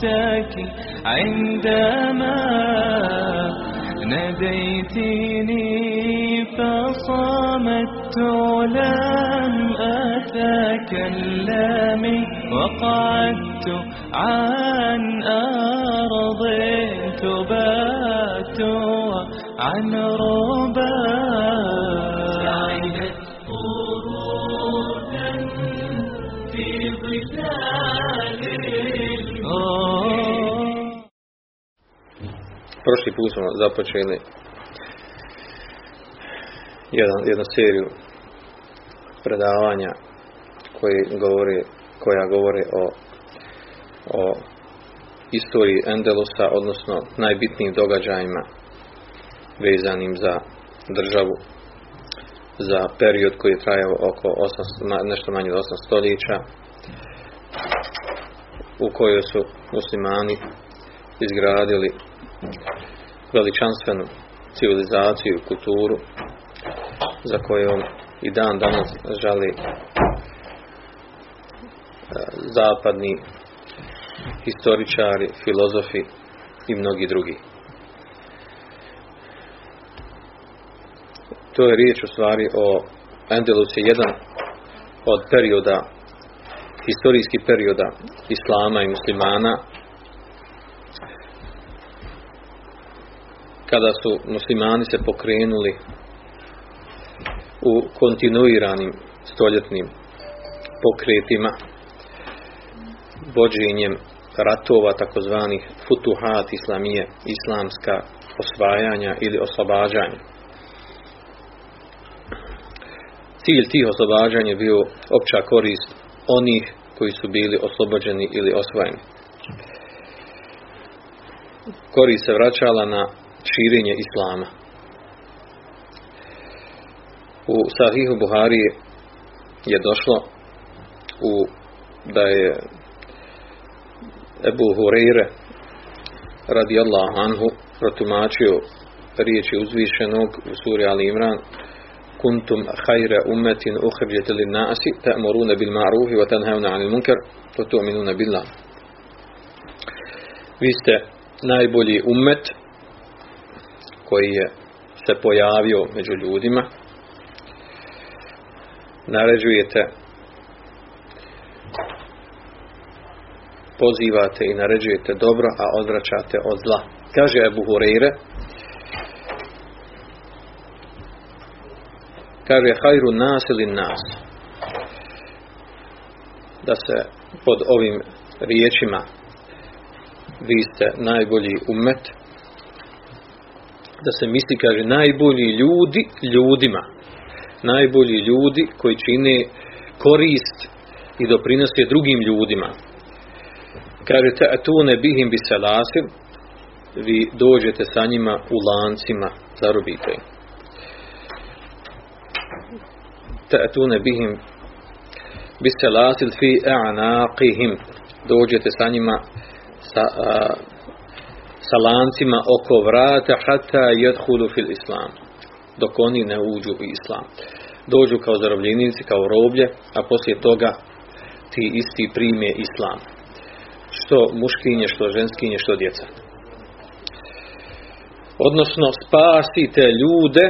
صوتك عندما ناديتني فصمت لم أتكلم وقعدت عن أرض تبات عن ربا Prošli put smo započeli jedan, jednu seriju predavanja koji govori, koja govori o, o istoriji Endelusa, odnosno najbitnijim događajima vezanim za državu za period koji je trajao oko 8, nešto manje od 8 stoljeća u kojoj su muslimani izgradili veličanstvenu civilizaciju kulturu za kojom i dan danas žali zapadni historičari, filozofi i mnogi drugi. To je riječ u stvari o Endelus je jedan od perioda, historijskih perioda Islama i muslimana kada su muslimani se pokrenuli u kontinuiranim stoljetnim pokretima vođenjem ratova takozvanih futuhat islamije, islamska osvajanja ili oslobađanja. Cilj tih oslobađanja je bio opća korist onih koji su bili oslobođeni ili osvojeni. Korist se vraćala na širenje islama. U Sahihu Buhari je došlo u da je Ebu Hureyre radijallahu anhu protumačio riječi uzvišenog u suri Ali Imran kuntum hajra ummetin uhrđete li nasi ta'muruna bil ma'rufi wa tanhauna anil munkar wa tu'minuna billah vi ste najbolji ummet koji je se pojavio među ljudima. Naređujete pozivate i naređujete dobro a odvraćate od zla. Kaže Ebu Hureyre kaže hajru nas ili nas. Da se pod ovim riječima vi ste najbolji umet da se misli, kaže, najbolji ljudi ljudima. Najbolji ljudi koji čine korist i doprinose drugim ljudima. Kaže, te tu ne bihim bi selasim, vi dođete sa njima u lancima, zarobite im. Ne bihim bi selasil fi a'naqihim, dođete sa njima sa, a, sa lancima oko vrata hata jedhulu fil islam dok oni ne uđu u islam. Dođu kao zarobljenici, kao roblje a poslije toga ti isti prime islam. Što muškinje, što ženskinje, što djeca. Odnosno spasite ljude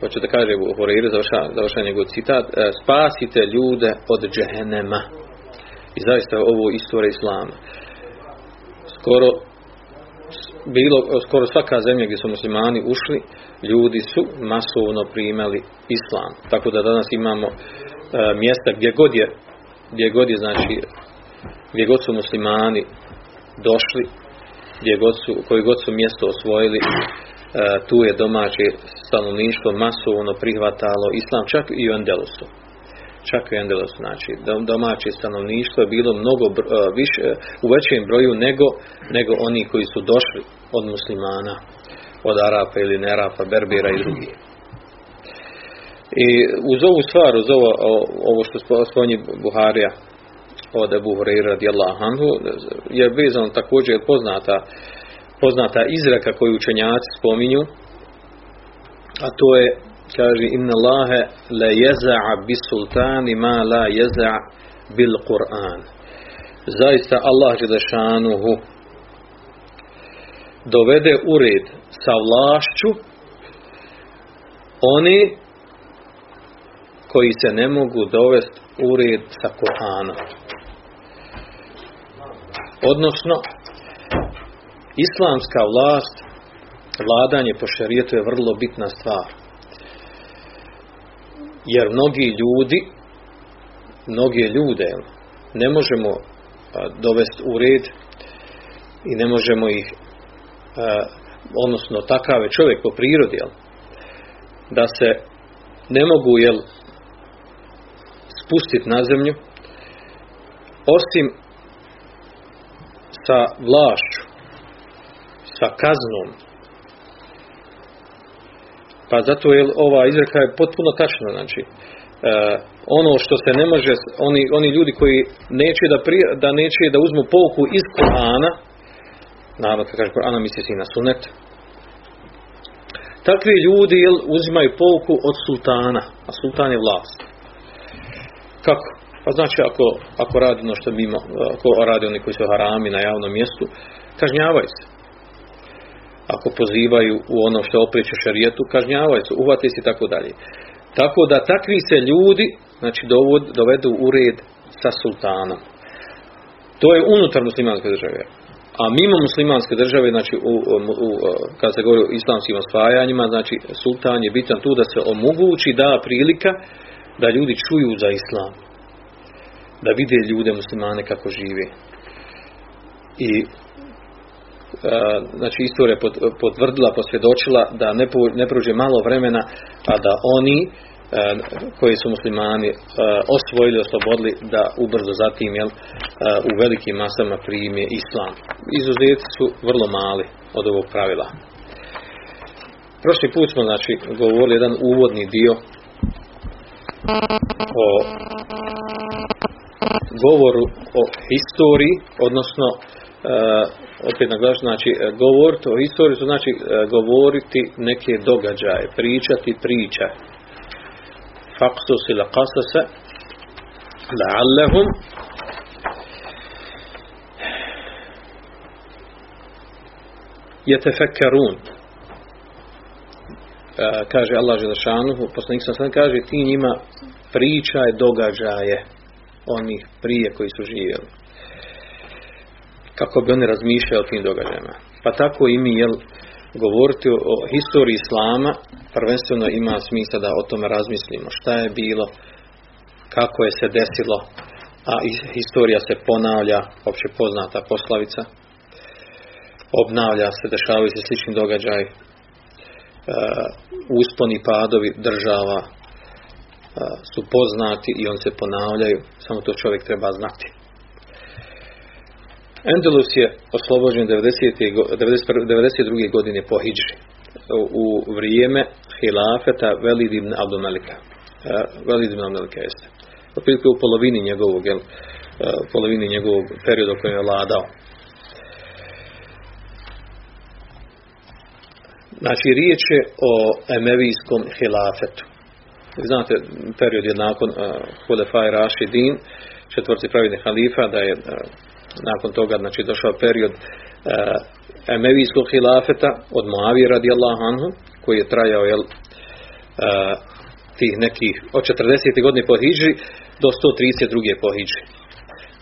hoće da kaže u Horeiru završa, njegov citat spasite ljude od džehennema. I zaista ovo istora islama. Skoro bilo skoro svaka zemlja gdje su muslimani ušli, ljudi su masovno primali islam. Tako da danas imamo e, mjesta gdje god je, gdje god je znači, gdje god su muslimani došli, gdje god su, koji god su mjesto osvojili, e, tu je domaće stanovništvo masovno prihvatalo islam, čak i u Endelusu. Čak i Endelos, znači domaće stanovništvo je bilo mnogo više, u većem broju nego, nego oni koji su došli od muslimana, od Arapa ili Nerapa, Berbera i drugih. I uz ovu stvar, uz ovo, ovo što spominje Buharija od Ebu Hureyra radijallahu anhu, je vezano također poznata, poznata izreka koju učenjaci spominju, a to je kaže inna Allahe la jeza'a bis sultani ma la jeza'a bil Kur'an. Zaista Allah Želešanuhu dovede u red sa vlašću oni koji se ne mogu dovesti u red sa Kur'anom. Odnosno, islamska vlast, vladanje po šarijetu je vrlo bitna stvar. Jer mnogi ljudi, mnoge ljude ne možemo dovesti u red i ne možemo ih, odnosno takav je čovjek po prirodi, jel, da se ne mogu jel, spustiti na zemlju osim sa vlašću, sa kaznom. Pa zato je ova izreka je potpuno tačna. Znači, e, ono što se ne može, oni, oni ljudi koji neće da, da neće da uzmu pouku iz Korana, naravno kad kaže Korana misli se i na sunet, takvi ljudi jel, uzimaju pouku od sultana, a sultan je vlast. Kako? Pa znači ako, ako radi ono što mimo, ako radi oni koji su harami na javnom mjestu, kažnjavaju se. Ako pozivaju u ono što opriču šarijetu, kažnjavaju se, uvati se i tako dalje. Tako da takvi se ljudi, znači dovod, dovedu u red sa sultanom. To je unutar muslimanske države. A mimo muslimanske države, znači u, u, kad se govori o islamskim osvajanjima, znači sultan je bitan tu da se omogući, da prilika da ljudi čuju za islam. Da vide ljude muslimane kako žive. I znači istorija potvrdila, posvjedočila da ne, prođe malo vremena, a da oni koji su muslimani osvojili, oslobodili, da ubrzo zatim jel, u velikim masama prime islam. Izuzeti su vrlo mali od ovog pravila. Prošli put smo znači, govorili jedan uvodni dio o govoru o historiji, odnosno opet naglašeno, znači govoriti o historiji, to znači govoriti neke događaje, pričati priča. Faksus ila qasasa la'allahum yatafakkarun kaže Allah Želešanuhu, poslanik sam sam kaže ti njima pričaj događaje onih prije koji su živjeli. Kako bi oni razmišljali o tim događajima. Pa tako i mi, jel, govoriti o, historiji Islama, prvenstveno ima smisla da o tome razmislimo. Šta je bilo, kako je se desilo, a historija se ponavlja, opće poznata poslavica, obnavlja se, dešavaju se slični događaj, usponi padovi država su poznati i on se ponavljaju, samo to čovjek treba znati. Endelus je oslobođen 90. 92. godine po Hidži u vrijeme hilafeta Velid ibn Abdomelika. Velid ibn Abdomelika jeste. Otprilike u polovini njegovog, jel, u polovini njegovog perioda kojem je vladao. Znači, riječ je o emevijskom hilafetu. Znate, period je nakon uh, Hulefaj Rašidin, četvrti pravidni halifa, da je uh, nakon toga znači, došao period uh, emevijskog hilafeta od Moavije radijallahu anhu, koji je trajao jel, uh, tih nekih od 40. godine po Hidži do 132. po Hidži.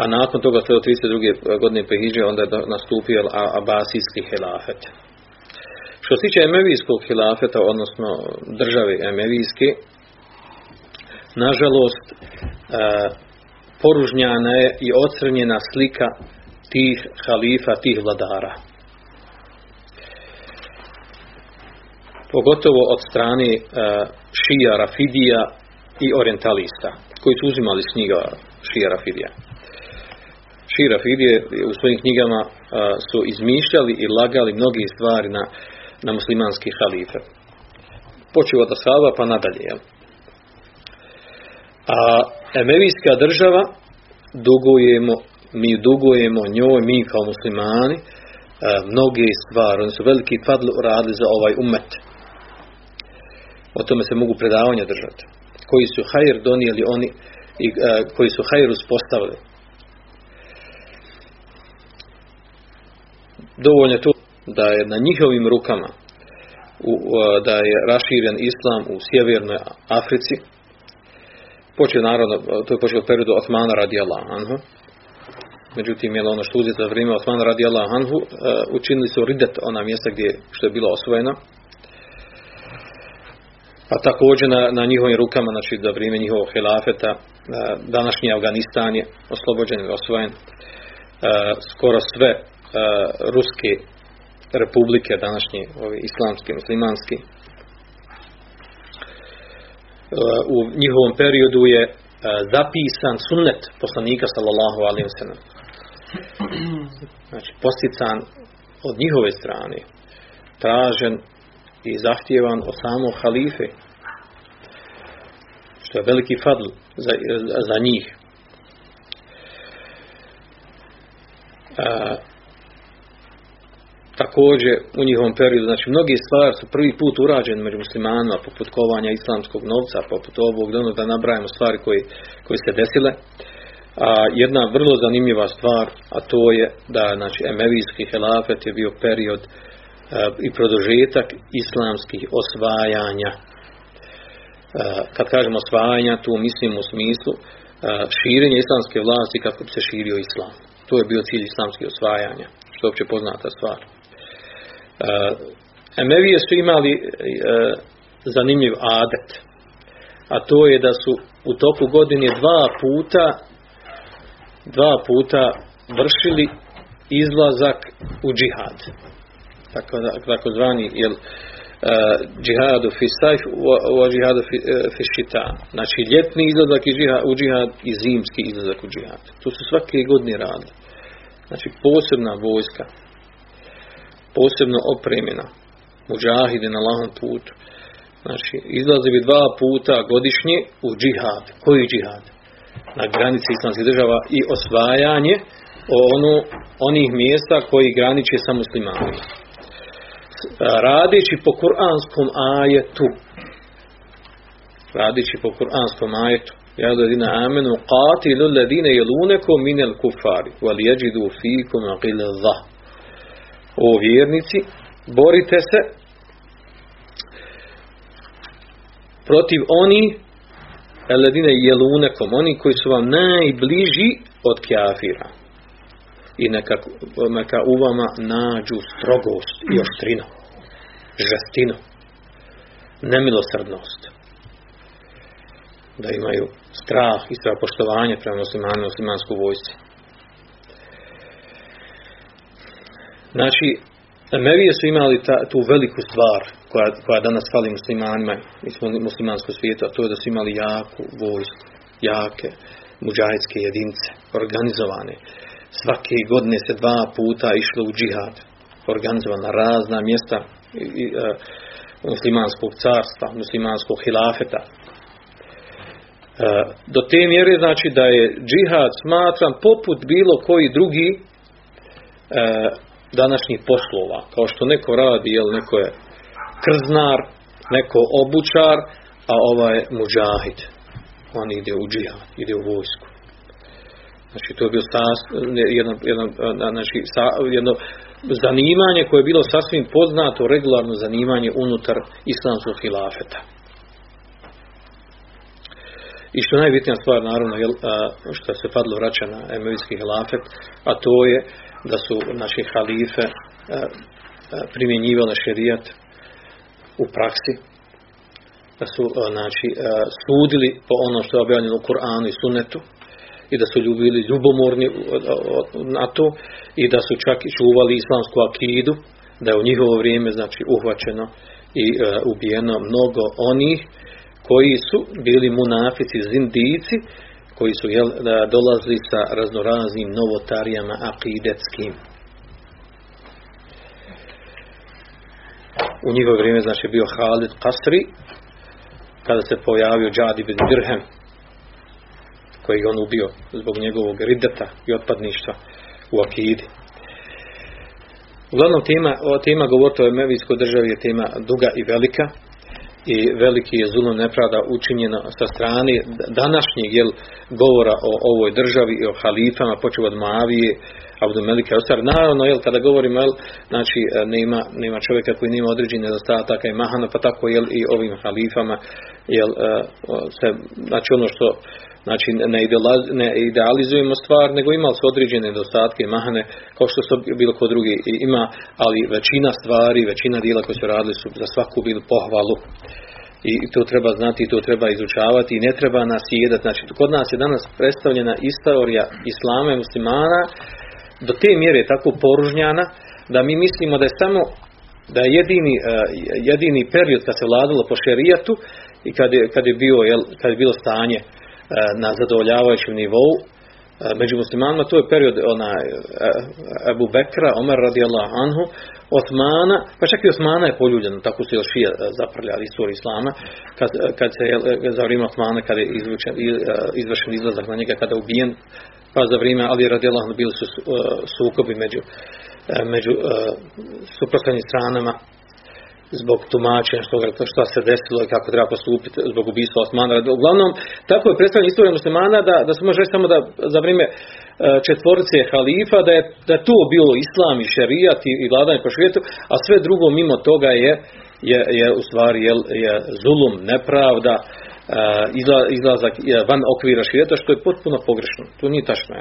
A nakon toga 132. godine po Hidži onda je nastupio Abasijski hilafet. Što se tiče Emevijskog hilafeta, odnosno države Emevijske, nažalost, e, poružnjana je i ocrnjena slika tih halifa, tih vladara. Pogotovo od strane e, šija, rafidija i orientalista. koji su uzimali s Šija Rafidija. Šija Rafidije u svojim knjigama a, su izmišljali i lagali mnoge stvari na, na muslimanski halife. Počeo od Ashaba pa nadalje. Jel? A Emevijska država dugujemo, mi dugujemo njoj, mi kao muslimani, a, mnoge stvari. Oni su veliki fadl radili za ovaj umet. O tome se mogu predavanja držati. Koji su hajr donijeli oni i a, koji su hajr uspostavili. Dovoljno je to da je na njihovim rukama u, da je raširen islam u sjevernoj Africi. Počeo naravno, to je počeo periodu Osmana radijallahu anhu. Međutim, je ono što uzeti za vrijeme Osmana radijallahu anhu, uh, učinili su ridet ona mjesta gdje što je bilo osvojeno. A također na, na njihovim rukama, znači za vrijeme njihovog hilafeta, uh, današnji Afganistan je oslobođen i osvojen. Uh, skoro sve ruske republike današnje, ovi islamski, muslimanski. U njihovom periodu je zapisan sunnet poslanika sallallahu alaihi wa sallam. Znači, postican od njihove strane, tražen i zahtjevan od samog halife, što je veliki fadl za, za njih. Također u njihovom periodu, znači mnogi stvari su prvi put urađene među muslimanima, poput kovanja islamskog novca, poput ovog, da, da nabrajamo stvari koji, koji se desile. A jedna vrlo zanimljiva stvar, a to je da znači, emevijski helafet je bio period a, i produžetak islamskih osvajanja. A, kad kažemo osvajanja, tu mislim u smislu a, širenja islamske vlasti kako bi se širio islam. To je bio cilj islamskih osvajanja, što je opće poznata stvar. Uh, Emevije su imali uh, zanimljiv adet, a to je da su u toku godine dva puta dva puta vršili izlazak u džihad. Tako, tako zvani jel, uh, džihadu fi sajf u džihadu fi, šita. Znači ljetni izlazak i džihad, u džihad i zimski izlazak u džihad. To su svake godine radili. Znači posebna vojska posebno opremljena muđahide na lahom putu. Znači izlazi bi dva puta godišnje u džihad. Koji džihad? Na granici islamskih država i osvajanje ono, onih mjesta koji graniče sa muslimanima. Radeći po kuranskom ajetu radeći po kuranskom ajetu Ja ladina amenu qatilu ladina jelunekom minel kufari wal jeđidu fikum aqil zah o vjernici, borite se protiv oni eledine jelunekom, oni koji su vam najbliži od kjafira. I neka, neka u vama nađu strogost i oštrinu, žestinu, nemilosrdnost. Da imaju strah i strah poštovanje prema muslimanima, muslimansku vojsci. Znači, Emevije su imali ta, tu veliku stvar koja, koja danas fali muslimanima i muslimansko svijetu, a to je da su imali jaku vojsku, jake muđahidske jedince, organizovane. Svake godine se dva puta išlo u džihad, organizovana razna mjesta i, i, e, muslimanskog carstva, muslimanskog hilafeta. E, do te mjere znači da je džihad smatran poput bilo koji drugi e, današnjih poslova, kao što neko radi, jel neko je krznar, neko obučar, a ovaj muđahid. On ide u džihad, ide u vojsku. Znači, to je sas, jedno, jedno, znači, jedno zanimanje koje je bilo sasvim poznato, regularno zanimanje unutar islamskog hilafeta. I što najbitnija stvar, naravno, jel, što se padlo vraća na emevijski hilafet, a to je da su naši halife primjenjivali šerijat u praksi, da su znači, sudili po ono što je objavljeno u Kur'anu i Sunnetu, i da su ljubili ljubomorni na to i da su čak i čuvali islamsku akidu, da je u njihovo vrijeme znači uhvaćeno i uh, ubijeno mnogo onih koji su bili munafici, zindici, koji su jel, dolazili sa raznoraznim novotarijama akidetskim. U njihovo vrijeme znači bio Halid Kasri, kada se pojavio Džadi bin Dirhem, koji je on ubio zbog njegovog rideta i otpadništva u akidi. Uglavnom tema, ova tema govoriti o Emevijskoj državi je tema duga i velika i veliki je zulom nepravda učinjena sa strane današnjeg jel, govora o ovoj državi i o halifama, počeo od Mavije, Abdu Melika Osar. Naravno, jel, kada govorimo, jel, znači, e, nema, nema čovjeka koji nema određeni nedostataka i mahana, pa tako jel, i ovim halifama, jel, e, se, znači ono što Znači ne, ne idealizujemo stvar, nego imali su određene nedostatke mahane, kao što su bilo kod drugi ima, ali većina stvari, većina dijela koje su radili su za svaku bili pohvalu. I to treba znati, i to treba izučavati i ne treba nas jedati. Znači, kod nas je danas predstavljena istorija islama i muslimana do te mjere tako poružnjana da mi mislimo da je samo da je jedini, e, jedini period kad se vladalo po šerijatu i kad je, kad je, bio, kad je bilo stanje na zadovoljavajućem nivou e, među muslimanima to je period ona e, Ebu Bekra, Omer radijallahu anhu Osmana, pa čak i Osmana je poljubljeno, tako su još šije zaprljali istoriju Islama, kad, kad se za vrijeme Osmana, kada je izvršen, izvršen izlazak na njega, kada je ubijen, pa za vrijeme Ali radijallahu anhu bili su sukobi među, među suprotstavnim stranama, zbog tumačenja što, što se desilo i kako treba postupiti zbog ubistva Osmana. Uglavnom, tako je predstavljena istorija muslimana da, da se može reći samo da za vrijeme e, četvorice halifa da je, da je to bilo islam i šerijat i, i vladanje po širijetu, a sve drugo mimo toga je, je, je u stvari je, je zulum, nepravda, e, izlazak van okvira širijeta što je potpuno pogrešno. To nije tačno.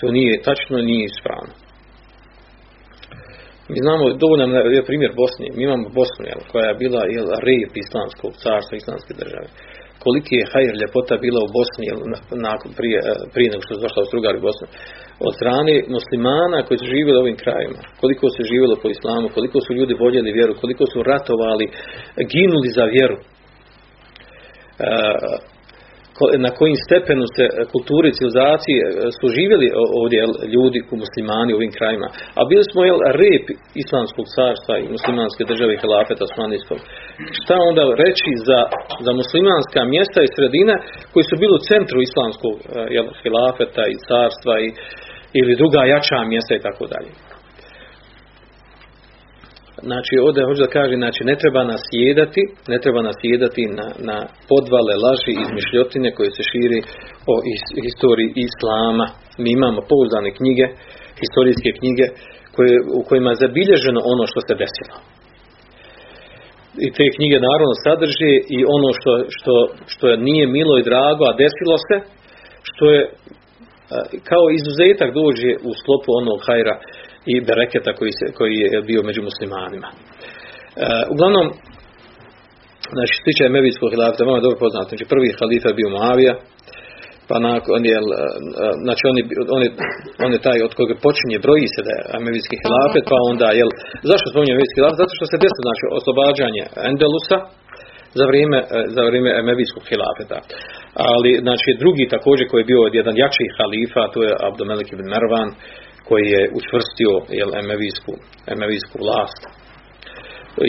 To nije tačno, nije ispravno. Mi znamo dovoljan je primjer Bosni. Mi imamo Bosnu jel, koja je bila jel, rep islamskog carstva, islamske države. Koliki je hajr ljepota bila u Bosni jel, nakon, prije, eh, prije nego što su došla Austrugari u Bosnu. Od strane muslimana koji su živjeli ovim krajima. Koliko se živjelo po islamu, koliko su ljudi voljeli vjeru, koliko su ratovali, ginuli za vjeru. Uh, na kojim stepenu se kulturi i civilizacije su živjeli ovdje ljudi muslimani u ovim krajima. A bili smo jel, rep islamskog carstva i muslimanske države i helafeta osmanijskog. Šta onda reći za, za muslimanska mjesta i sredine koji su bili u centru islamskog e, jel, helafeta i carstva i, ili druga jača mjesta i tako dalje. Znači, ovdje hoću da kaže, znači, ne treba nas jedati, ne treba nas jedati na, na podvale, laži i izmišljotine koje se širi o historiji Islama. Mi imamo pouzdane knjige, historijske knjige, koje, u kojima je zabilježeno ono što se desilo. I te knjige naravno sadrži i ono što, što, što nije milo i drago, a desilo se, što je kao izuzetak dođe u sklopu onog hajra i bereketa koji, se, koji je bio među muslimanima. E, uglavnom, znači što tiče Mevijskog hilafeta, vama je dobro poznato, znači prvi halifa je bio Moavija, pa nakon je, e, znači on je, on, je, on je taj od koga počinje, broji se da je Amevijski hilafet, pa onda, jel, zašto spominje Amevijski hilafet? Zato što se desilo, znači, oslobađanje Endelusa, za vrijeme, za vrijeme Emevijskog hilafeta. Ali, znači, drugi također koji je bio jedan jači halifa, to je Abdomelik ibn Mervan, koji je učvrstio jel, emevijsku, emevijsku vlast.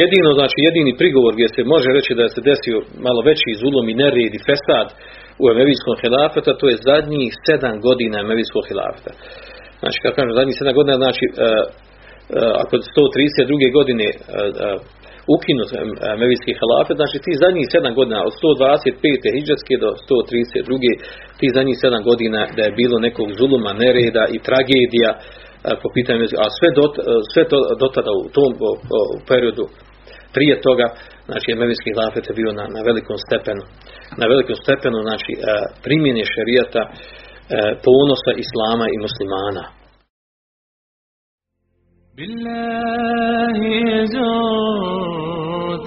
Jedino, znači jedini prigovor gdje se može reći da se desio malo veći zulom i nered i fesad u emevijskom hilafeta, to je zadnjih sedam godina emevijskog hilafeta. Znači, kako kažem, zadnjih sedam godina, znači, uh, uh, ako 132. godine uh, ukinut mevijski halafet, znači ti zadnjih sedam godina, od 125. hijđarske do 132. ti zadnjih sedam godina da je bilo nekog zuluma, nereda i tragedija po pitanju, a sve, dot, sve to dotada u tom u periodu prije toga, znači mevijski halafet je bio na, na velikom stepenu, na velikom stepenu, znači primjenje šerijata, ponosa islama i muslimana. بالله